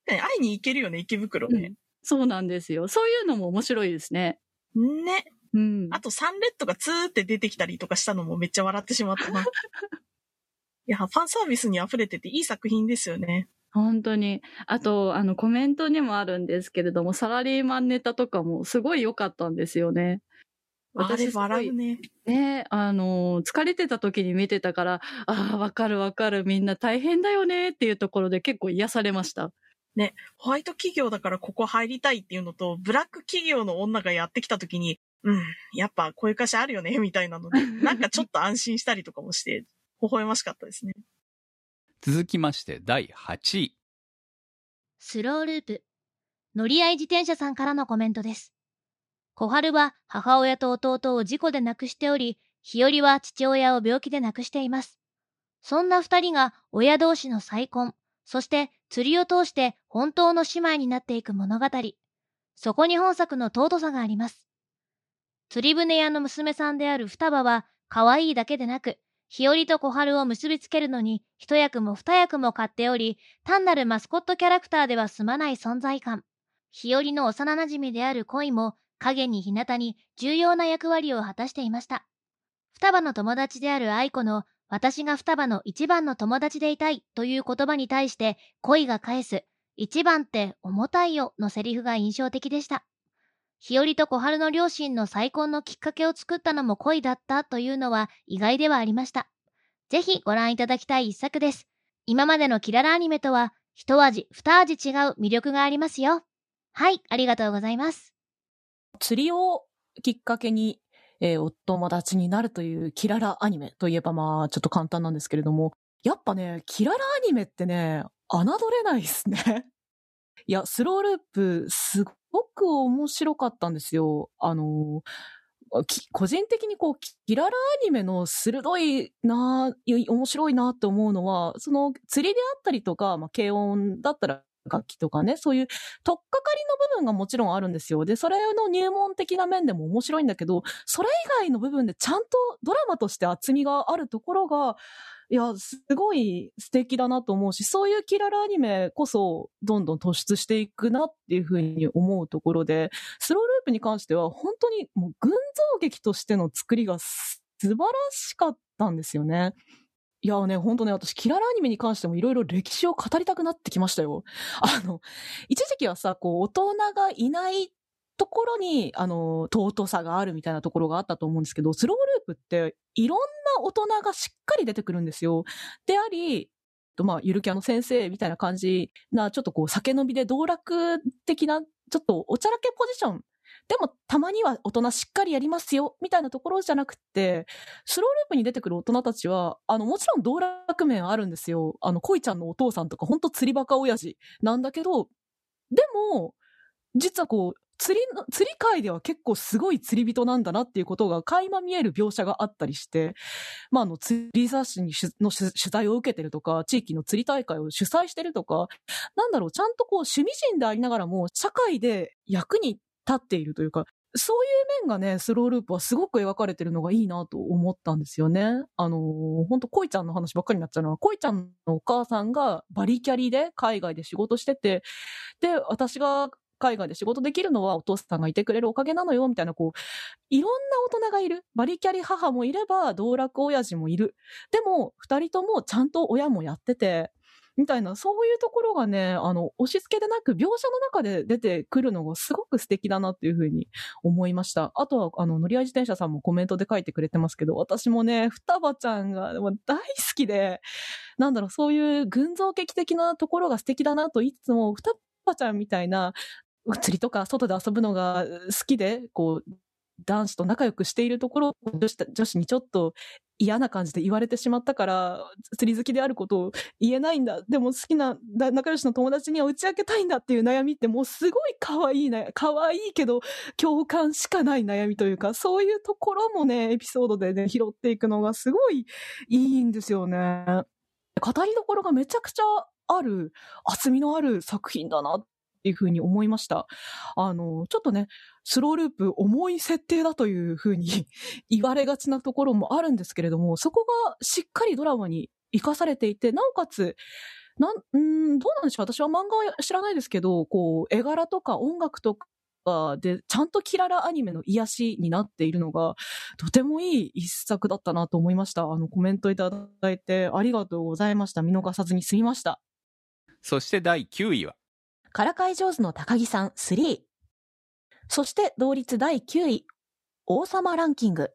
ね会いに行けるよね、池袋ね。そうなんですよ。そういうのも面白いですね。ね。うん。あと、サンレッドがツーって出てきたりとかしたのもめっちゃ笑ってしまったな。いや、ファンサービスに溢れてていい作品ですよね。本当に。あと、あの、コメントにもあるんですけれども、サラリーマンネタとかもすごい良かったんですよね。あれすごい笑うね。ね、あの、疲れてた時に見てたから、ああ、わかるわかる、みんな大変だよねっていうところで結構癒されました。ホワイト企業だからここ入りたいっていうのと、ブラック企業の女がやってきた時に、うん、やっぱこういう会社あるよね、みたいなので、なんかちょっと安心したりとかもして、微笑ましかったですね。続きまして第8位。スローループ。乗り合い自転車さんからのコメントです。小春は母親と弟を事故で亡くしており、日和は父親を病気で亡くしています。そんな二人が親同士の再婚、そして釣りを通して本当の姉妹になっていく物語。そこに本作の尊さがあります。釣り船屋の娘さんである双葉は可愛いだけでなく、日和と小春を結びつけるのに一役も二役も買っており、単なるマスコットキャラクターでは済まない存在感。日和の幼馴染である恋も影に日向に重要な役割を果たしていました。双葉の友達である愛子の私が双葉の一番の友達でいたいという言葉に対して恋が返す一番って重たいよのセリフが印象的でした。日和と小春の両親の再婚のきっかけを作ったのも恋だったというのは意外ではありました。ぜひご覧いただきたい一作です。今までのキララアニメとは一味二味違う魅力がありますよ。はい、ありがとうございます。釣りをきっかけに、えーお友達になるというキララアニメといえばまあちょっと簡単なんですけれども、やっぱね、キララアニメってね、侮れないですね。いや、スローループ、すごく面白かったんですよ。あの個人的にこう、キララアニメの鋭いな、面白いなって思うのは、その釣りであったりとか、まあ、軽音だったら楽器とかね、そういう、とっかかりの部分がもちろんあるんですよ。で、それの入門的な面でも面白いんだけど、それ以外の部分でちゃんとドラマとして厚みがあるところが、いや、すごい素敵だなと思うし、そういうキララアニメこそ、どんどん突出していくなっていうふうに思うところで、スローループに関しては、本当にもう群像劇としての作りが素晴らしかったんですよね。いやね、ほんとね、私、キララアニメに関してもいろいろ歴史を語りたくなってきましたよ。あの、一時期はさ、こう、大人がいないところに、あの、尊さがあるみたいなところがあったと思うんですけど、スローループって、いろんな大人がしっかり出てくるんですよ。であり、まあ、ゆるキャの先生みたいな感じな、ちょっとこう、酒飲みで道楽的な、ちょっとおちゃらけポジションでも、たまには大人しっかりやりますよ、みたいなところじゃなくて、スローループに出てくる大人たちは、あの、もちろん道楽面あるんですよ。あの、恋ちゃんのお父さんとか、ほんと釣りバカ親父なんだけど、でも、実はこう、釣りの、釣り界では結構すごい釣り人なんだなっていうことが垣間見える描写があったりして、まあ、あの、釣り雑誌にの取材を受けてるとか、地域の釣り大会を主催してるとか、なんだろう、ちゃんとこう、趣味人でありながらも、社会で役に立っているというか、そういう面がね、スローループはすごく描かれてるのがいいなと思ったんですよね。あのー、ほんと、恋ちゃんの話ばっかりになっちゃうのは、恋ちゃんのお母さんがバリキャリで海外で仕事してて、で、私が海外で仕事できるのはお父さんがいてくれるおかげなのよ、みたいな、こう、いろんな大人がいる。バリキャリ母もいれば、道楽親父もいる。でも、二人ともちゃんと親もやってて、みたいな、そういうところがね、あの、押し付けでなく描写の中で出てくるのがすごく素敵だなっていうふうに思いました。あとは、あの、乗り合い自転車さんもコメントで書いてくれてますけど、私もね、双葉ちゃんが大好きで、なんだろう、そういう群像劇的なところが素敵だなといつも、双葉ちゃんみたいな、釣りとか外で遊ぶのが好きで、こう、男子と仲良くしているところ女子女子にちょっと嫌な感じで言われてしまったから、釣り好きであることを言えないんだ。でも好きな仲良しの友達には打ち明けたいんだっていう悩みってもうすごい可愛いな、可愛いけど共感しかない悩みというか、そういうところもね、エピソードでね、拾っていくのがすごいいいんですよね。語りどころがめちゃくちゃある、厚みのある作品だなっていうふうに思いました。あの、ちょっとね、スローループ重い設定だというふうに 言われがちなところもあるんですけれども、そこがしっかりドラマに活かされていて、なおかつ、なん、んどうなんでしょう私は漫画は知らないですけど、こう、絵柄とか音楽とかで、ちゃんとキララアニメの癒しになっているのが、とてもいい一作だったなと思いました。あの、コメントいただいてありがとうございました。見逃さずに済みました。そして第9位は、からかい上手の高木さん3。そして同率第9位、王様ランキング。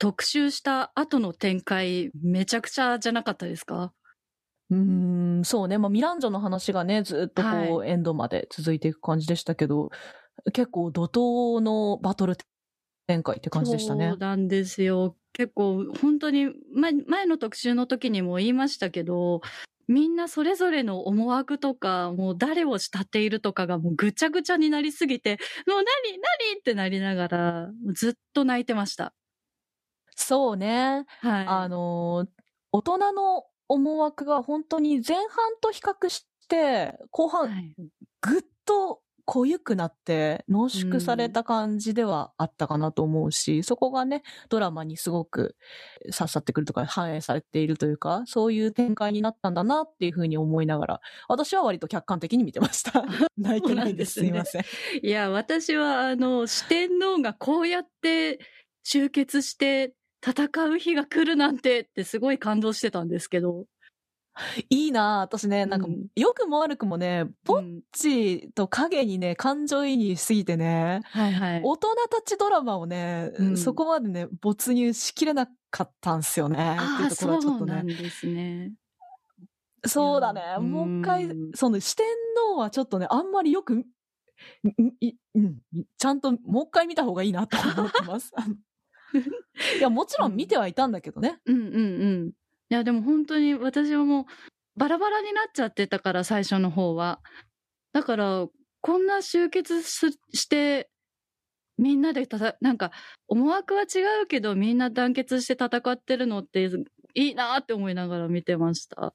特集した後の展開、めちゃくちゃじゃなかったですか？うーん、そうね。まあ、ミランジョの話がね、ずっとこう、はエンドまで続いていく感じでしたけど、結構怒涛のバトル展開って感じでしたねそう。なんですよ。結構、本当に前、前の特集の時にも言いましたけど、みんなそれぞれの思惑とか、もう誰を慕っているとかがもうぐちゃぐちゃになりすぎて、もう何何ってなりながら、ずっと泣いてました。そうね。はい。あのー大人の思惑が本当に前半と比較して、後半、はいぐっと濃ゆくなって濃縮された感じではあったかなと思うし、そこがね、ドラマにすごく刺さってくるとか反映されているというか、そういう展開になったんだなっていうふうに思いながら、私は割と客観的に見てました。泣いてないです。すすいません。いや、私は、あの、四天王がこうやって集結して戦う日が来るなんてってすごい感動してたんですけど。いいなぁ私ね、なんかうん、良くも悪くもね、ぼっちと影にね、感情移入しすぎてね、はいはい。大人たちドラマをね、うんそこまでね、没入しきれなかったんすよね。っていうところはちょっとそうなんね。ですね。そうだね。もう一回うん、その四天王はちょっとね、あんまりよく、ちゃんともう一回見た方がいいなと思ってます。いや、もちろん見てはいたんだけどね。うんうんうん。いや、でも本当に私はもうバラバラになっちゃってたから、最初の方は。だから、こんな集結して、みんなでたた、なんか、思惑は違うけど、みんな団結して戦ってるのって、いいなって思いながら見てました。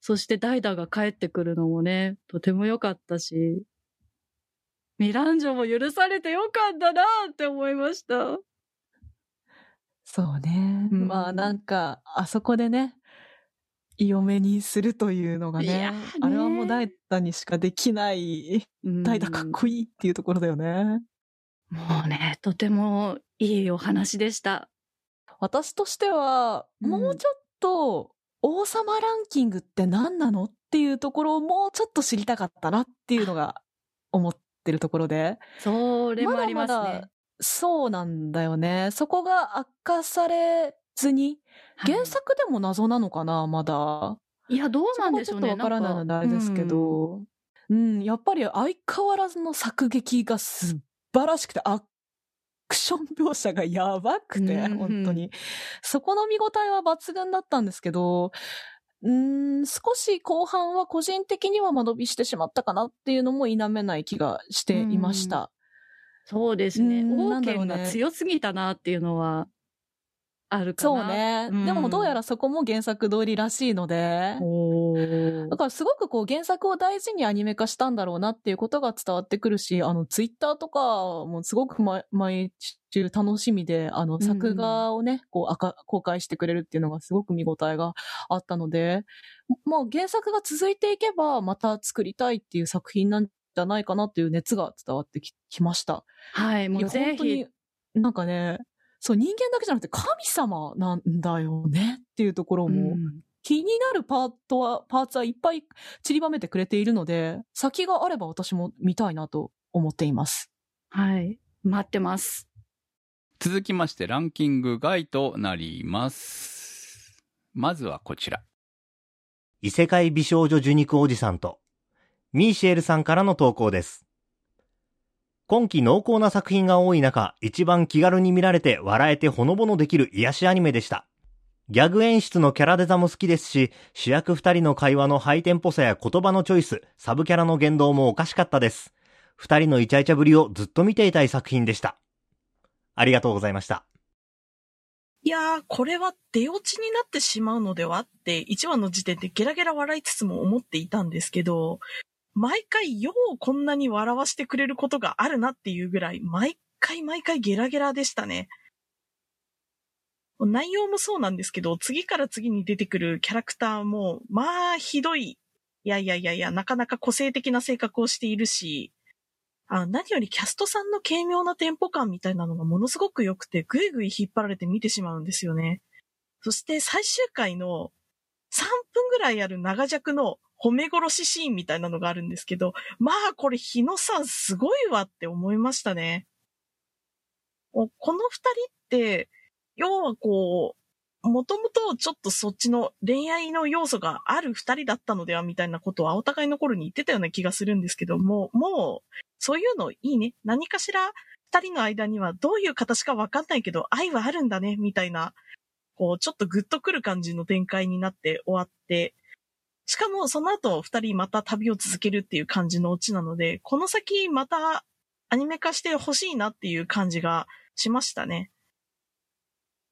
そしてダイダが帰ってくるのもね、とても良かったし、ミランジョも許されてよかったなって思いました。そうね。うんまあなんか、あそこでね、嫁にするというのがねねあれはもうダイダにしかできない、ダイダかっこいいっていうところだよね。もうね、とてもいいお話でした。私としては、うんもうちょっと、王様ランキングって何なのっていうところをもうちょっと知りたかったなっていうのが思ってるところで。それもありますね。まだまだそうなんだよね。そこが明かされずに、はい原作でも謎なのかな、まだ。いや、どうなんでしょうね。そこがちょっとわからないのであれですけど、うん、やっぱり相変わらずの作劇が素晴らしくて、アクション描写がやばくて、うん本当に。そこの見応えは抜群だったんですけど、うーん、少し後半は個人的には間延びしてしまったかなっていうのも否めない気がしていました。そうですね。うん王権が強すぎたなっていうのはあるかな。そうね、うん。でもどうやらそこも原作通りらしいので、だからすごくこう原作を大事にアニメ化したんだろうなっていうことが伝わってくるし、あのツイッターとかもすごく毎毎週楽しみで、あの作画をね、こうあか公開してくれるっていうのがすごく見応えがあったので、まあ原作が続いていけばまた作りたいっていう作品なんじゃないかなっていう熱が伝わってききました。はい、もいうやぜひ本当に。なんかね、そう人間だけじゃなくて神様なんだよねっていうところも、うん気になるパートは、パーツはいっぱい散りばめてくれているので、先があれば私も見たいなと思っています。はい。待ってます。続きましてランキング外となります。まずはこちら。異世界美少女受肉おじさんと、ミーシェルさんからの投稿です。今期濃厚な作品が多い中、一番気軽に見られて笑えてほのぼのできる癒しアニメでした。ギャグ演出のキャラデザも好きですし、主役二人の会話のハイテンポさや言葉のチョイス、サブキャラの言動もおかしかったです。二人のイチャイチャぶりをずっと見ていたい作品でした。ありがとうございました。いやー、これは出落ちになってしまうのではって、1話の時点でゲラゲラ笑いつつも思っていたんですけど、毎回ようこんなに笑わしてくれることがあるなっていうぐらい、毎回毎回ゲラゲラでしたね。内容もそうなんですけど、次から次に出てくるキャラクターも、まあ、ひどい。いやいやいやいや、なかなか個性的な性格をしているし、あ何よりキャストさんの軽妙なテンポ感みたいなのがものすごく良くて、ぐいぐい引っ張られて見てしまうんですよね。そして最終回の3分ぐらいある長尺の褒め殺しシーンみたいなのがあるんですけど、まあこれ日野さんすごいわって思いましたね。この二人って、要はこう、もともとちょっとそっちの恋愛の要素がある二人だったのではみたいなことはお互いの頃に言ってたような気がするんですけども、もう、そういうのいいね。何かしら二人の間にはどういう形かわかんないけど愛はあるんだね、みたいな、こう、ちょっとグッとくる感じの展開になって終わって、しかもその後二人また旅を続けるっていう感じのオチなので、この先またアニメ化してほしいなっていう感じがしましたね。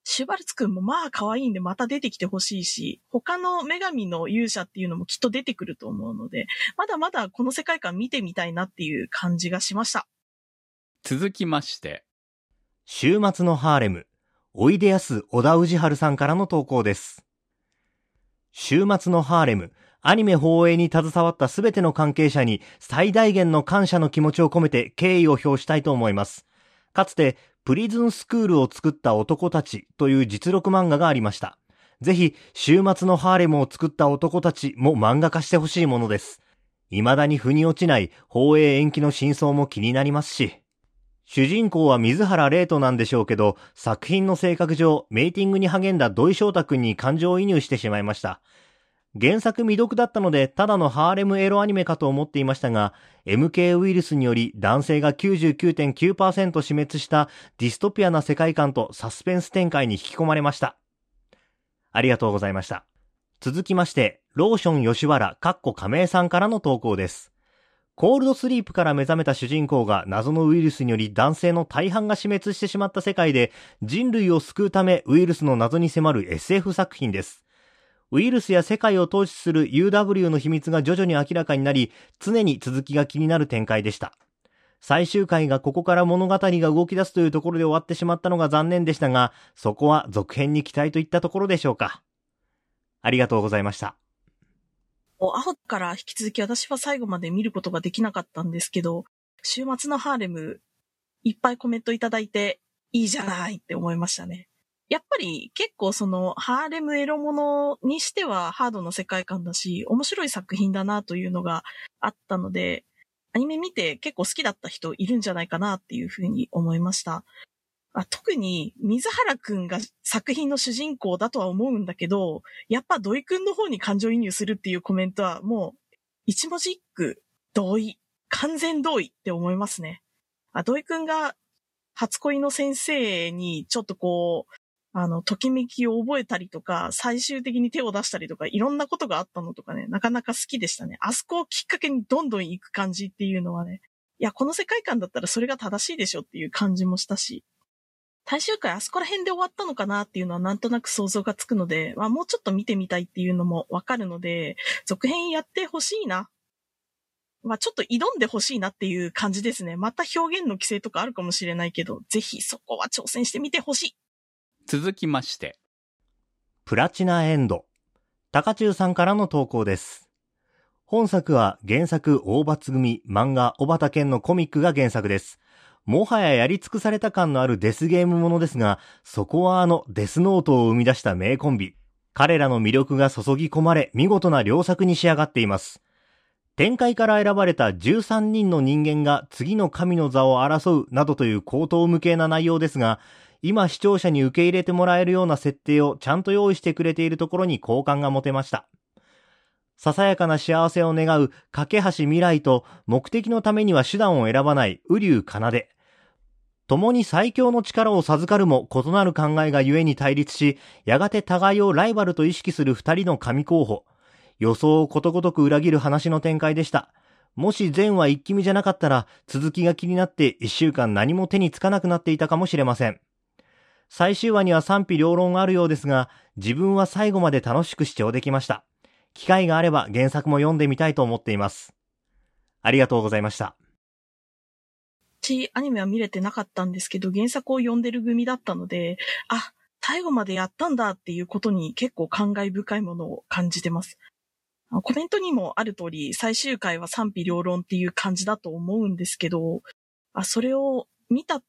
シュバルツくんもまあ可愛いんでまた出てきてほしいし、他の女神の勇者っていうのもきっと出てくると思うので、まだまだこの世界観見てみたいなっていう感じがしました。続きまして、週末のハーレム、おいでやす小田氏春さんからの投稿です。週末のハーレム、アニメ放映に携わったすべての関係者に最大限の感謝の気持ちを込めて敬意を表したいと思います。かつて、プリズンスクールを作った男たちという実録漫画がありました。ぜひ、週末のハーレムを作った男たちも漫画化してほしいものです。未だに腑に落ちない放映延期の真相も気になりますし、主人公は水原玲斗なんでしょうけど、作品の性格上、メイティングに励んだ土井翔太くんに感情移入してしまいました。原作未読だったので、ただのハーレムエロアニメかと思っていましたが、MK ウイルスにより男性が99.9%死滅したディストピアな世界観とサスペンス展開に引き込まれました。ありがとうございました。続きまして、ローション吉原、かっこ亀井さんからの投稿です。コールドスリープから目覚めた主人公が謎のウイルスにより男性の大半が死滅してしまった世界で人類を救うためウイルスの謎に迫る SF 作品です。ウイルスや世界を統治する UW の秘密が徐々に明らかになり、常に続きが気になる展開でした。最終回がここから物語が動き出すというところで終わってしまったのが残念でしたが、そこは続編に期待といったところでしょうか。ありがとうございました。アホから引き続き私は最後まで見ることができなかったんですけど、週末のハーレム、いっぱいコメントいただいて、いいじゃないって思いましたね。やっぱり結構そのハーレムエロものにしてはハードの世界観だし、面白い作品だなというのがあったので、アニメ見て結構好きだった人いるんじゃないかなっていうふうに思いました。あ特に水原くんが作品の主人公だとは思うんだけど、やっぱ土井くんの方に感情移入するっていうコメントはもう一文字一句同意、完全同意って思いますね。あ土井くんが初恋の先生にちょっとこう、あの、ときめきを覚えたりとか、最終的に手を出したりとか、いろんなことがあったのとかね、なかなか好きでしたね。あそこをきっかけにどんどん行く感じっていうのはね、いや、この世界観だったらそれが正しいでしょっていう感じもしたし、最終回あそこら辺で終わったのかなっていうのはなんとなく想像がつくので、まあもうちょっと見てみたいっていうのもわかるので、続編やってほしいな。まあちょっと挑んでほしいなっていう感じですね。また表現の規制とかあるかもしれないけど、ぜひそこは挑戦してみてほしい。続きまして、プラチナエンド。高中さんからの投稿です。本作は原作大罰組漫画小畑健のコミックが原作です。もはややり尽くされた感のあるデスゲームものですが、そこはあのデスノートを生み出した名コンビ。彼らの魅力が注ぎ込まれ、見事な良作に仕上がっています。展開から選ばれた13人の人間が次の神の座を争うなどという高等無形な内容ですが、今視聴者に受け入れてもらえるような設定をちゃんと用意してくれているところに好感が持てました。ささやかな幸せを願う架け橋未来と目的のためには手段を選ばない雨竜奏で、共に最強の力を授かるも異なる考えがゆえに対立し、やがて互いをライバルと意識する二人の神候補。予想をことごとく裏切る話の展開でした。もし前話一気見じゃなかったら、続きが気になって一週間何も手につかなくなっていたかもしれません。最終話には賛否両論あるようですが、自分は最後まで楽しく視聴できました。機会があれば原作も読んでみたいと思っています。ありがとうございました。私、アニメは見れてなかったんですけど、原作を読んでる組だったので、あ、最後までやったんだっていうことに結構感慨深いものを感じてます。コメントにもある通り、最終回は賛否両論っていう感じだと思うんですけど、あ、それを見た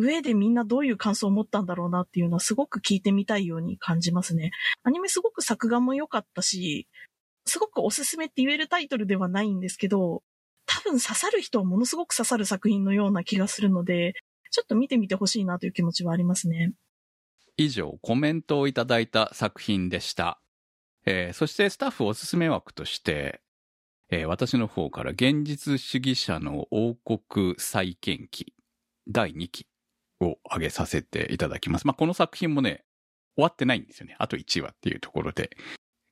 上でみんなどういう感想を持ったんだろうなっていうのはすごく聞いてみたいように感じますね。アニメすごく作画も良かったし、すごくおすすめって言えるタイトルではないんですけど、多分刺さる人はものすごく刺さる作品のような気がするので、ちょっと見てみてほしいなという気持ちはありますね。以上、コメントをいただいた作品でした。えーそしてスタッフおすすめ枠として、えー私の方から現実主義者の王国再建記第2期を挙げさせていただきます。まあ、この作品もね、終わってないんですよね。あと1話っていうところで、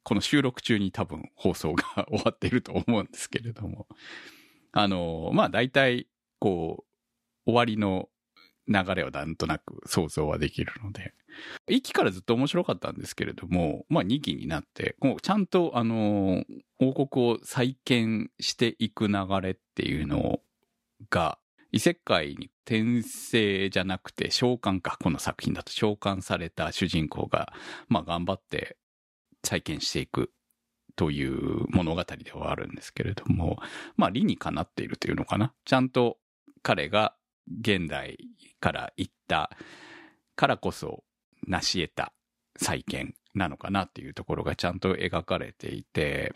この収録中に多分放送が 終わっていると思うんですけれども。あの、まあ、大体、こう、終わりの流れをなんとなく想像はできるので、1期からずっと面白かったんですけれども、まあ2期になって、ちゃんとあの、王国を再建していく流れっていうのが、異世界に転生じゃなくて召喚か、この作品だと召喚された主人公が、まあ頑張って再建していくという物語ではあるんですけれども、まあ理にかなっているというのかな？ちゃんと彼が現代から行ったからこそ成し得た再建なのかなっていうところがちゃんと描かれていて、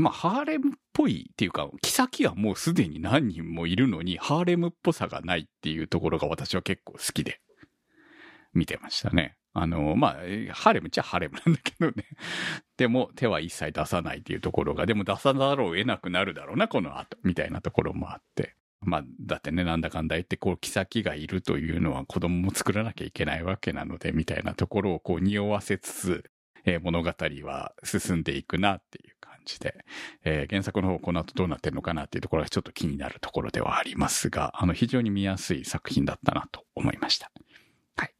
まあ、ハーレムっぽいっていうか、妃はもうすでに何人もいるのに、ハーレムっぽさがないっていうところが私は結構好きで見てましたね。あの、まあ、ハーレムっちゃハーレムなんだけどね。でも、手は一切出さないっていうところが、でも出さざるを得なくなるだろうな、この後、みたいなところもあって。まあ、だってね、なんだかんだ言って、こう、妃がいるというのは子供も作らなきゃいけないわけなので、みたいなところをこう、匂わせつつ、えー物語は進んでいくなっていうじで、えー原作の方この後どうなってるのかなっていうところがちょっと気になるところではありますが、あの、非常に見やすい作品だったなと思いました。はい。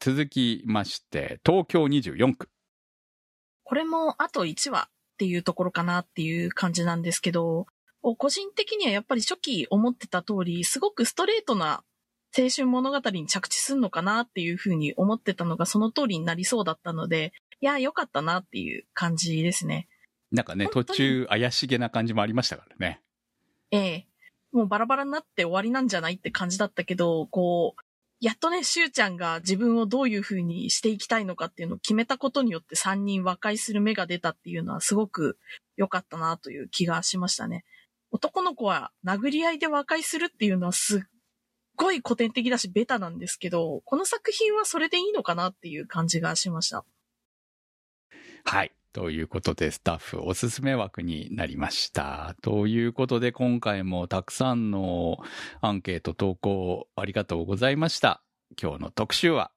続きまして、東京24区。これもあと1話っていうところかなっていう感じなんですけど、個人的にはやっぱり初期思ってた通り、すごくストレートな青春物語に着地するのかなっていうふうに思ってたのがその通りになりそうだったので、いや、良かったなっていう感じですね。なんかね、途中怪しげな感じもありましたからね。ええ。もうバラバラになって終わりなんじゃないって感じだったけど、こう、やっとね、しゅうちゃんが自分をどういう風にしていきたいのかっていうのを決めたことによって3人和解する目が出たっていうのはすごく良かったなという気がしましたね。男の子は殴り合いで和解するっていうのはすっごい古典的だしベタなんですけど、この作品はそれでいいのかなっていう感じがしました。はい。ということで、スタッフおすすめ枠になりました。ということで、今回もたくさんのアンケート投稿ありがとうございました。今日の特集は、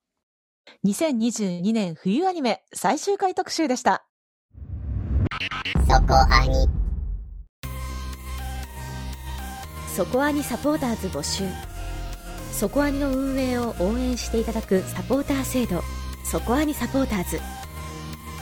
2022年冬アニメ最終回特集でした。そこアニそこアニサポーターズ募集そこアニの運営を応援していただくサポーター制度そこアニサポーターズ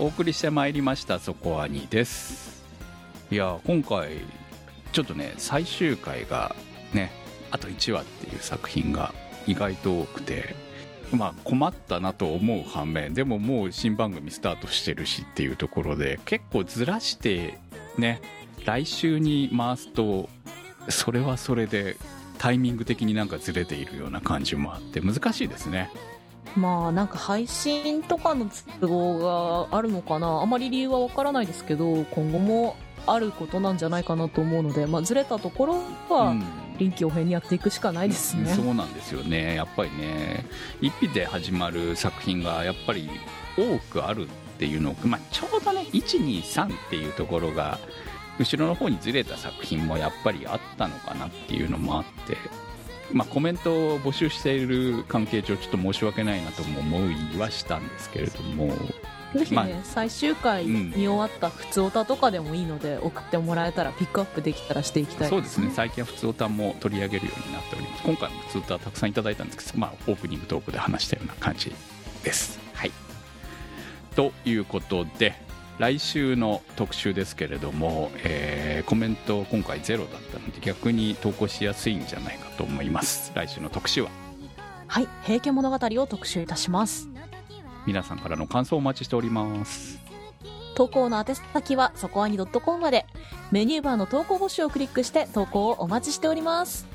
お送りしてまいりました、そこアニです。いや、今回、ちょっとね、最終回がね、あと1話っていう作品が意外と多くて、まあ困ったなと思う反面、でももう新番組スタートしてるしっていうところで、結構ずらしてね、来週に回すと、それはそれでタイミング的になんかずれているような感じもあって難しいですね。まあなんか配信とかの都合があるのかな。あまり理由はわからないですけど今後もあることなんじゃないかなと思うので、まあ、ずれたところはうん。臨機応変にやっていくしかないですね、そうなんですよね。やっぱりね一匹で始まる作品がやっぱり多くあるっていうのを、まあ、ちょうどね123っていうところが後ろの方にずれた作品もやっぱりあったのかなっていうのもあって、まあ、コメントを募集している関係上ちょっと申し訳ないなとも思いはしたんですけれども。ぜひね、まあ最終回うん見終わった普通歌とかでもいいので送ってもらえたらピックアップできたらしていきたいそうですね最近は普通歌も取り上げるようになっております今回も普通歌たくさんいただいたんですけど、まあ、オープニングトークで話したような感じです。はい。ということで来週の特集ですけれども、えーコメント今回ゼロだったので逆に投稿しやすいんじゃないかと思います。来週の特集は？はい「平家物語」を特集いたします。皆さんからの感想をお待ちしております。投稿の宛先はそこアニ .com まで。メニューバーの投稿募集をクリックして投稿をお待ちしております。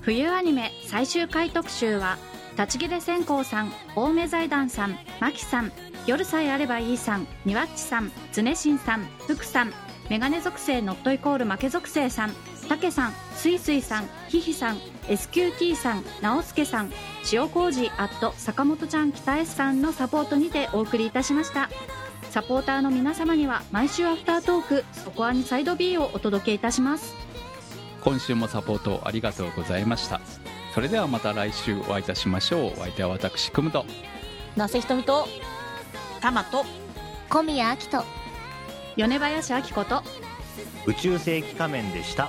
冬アニメ最終回特集は立ち切れ線香さん青梅財団さんマキさん夜さえあればいいさんニワッチさん常新さん福さんメガネ属性ノットイコール負け属性さんたけさんすいすいさんひひさん SQT さん直輔さん塩麹アット坂本ちゃん北 S さんのサポートにてお送りいたしました。サポーターの皆様には毎週アフタートークそこアニサイド B をお届けいたします。今週もサポートありがとうございました。それではまた来週お会いいたしましょう。お相手は私くむと。那瀬ひとみとタマと小宮明人米林明子と宇宙世紀仮面でした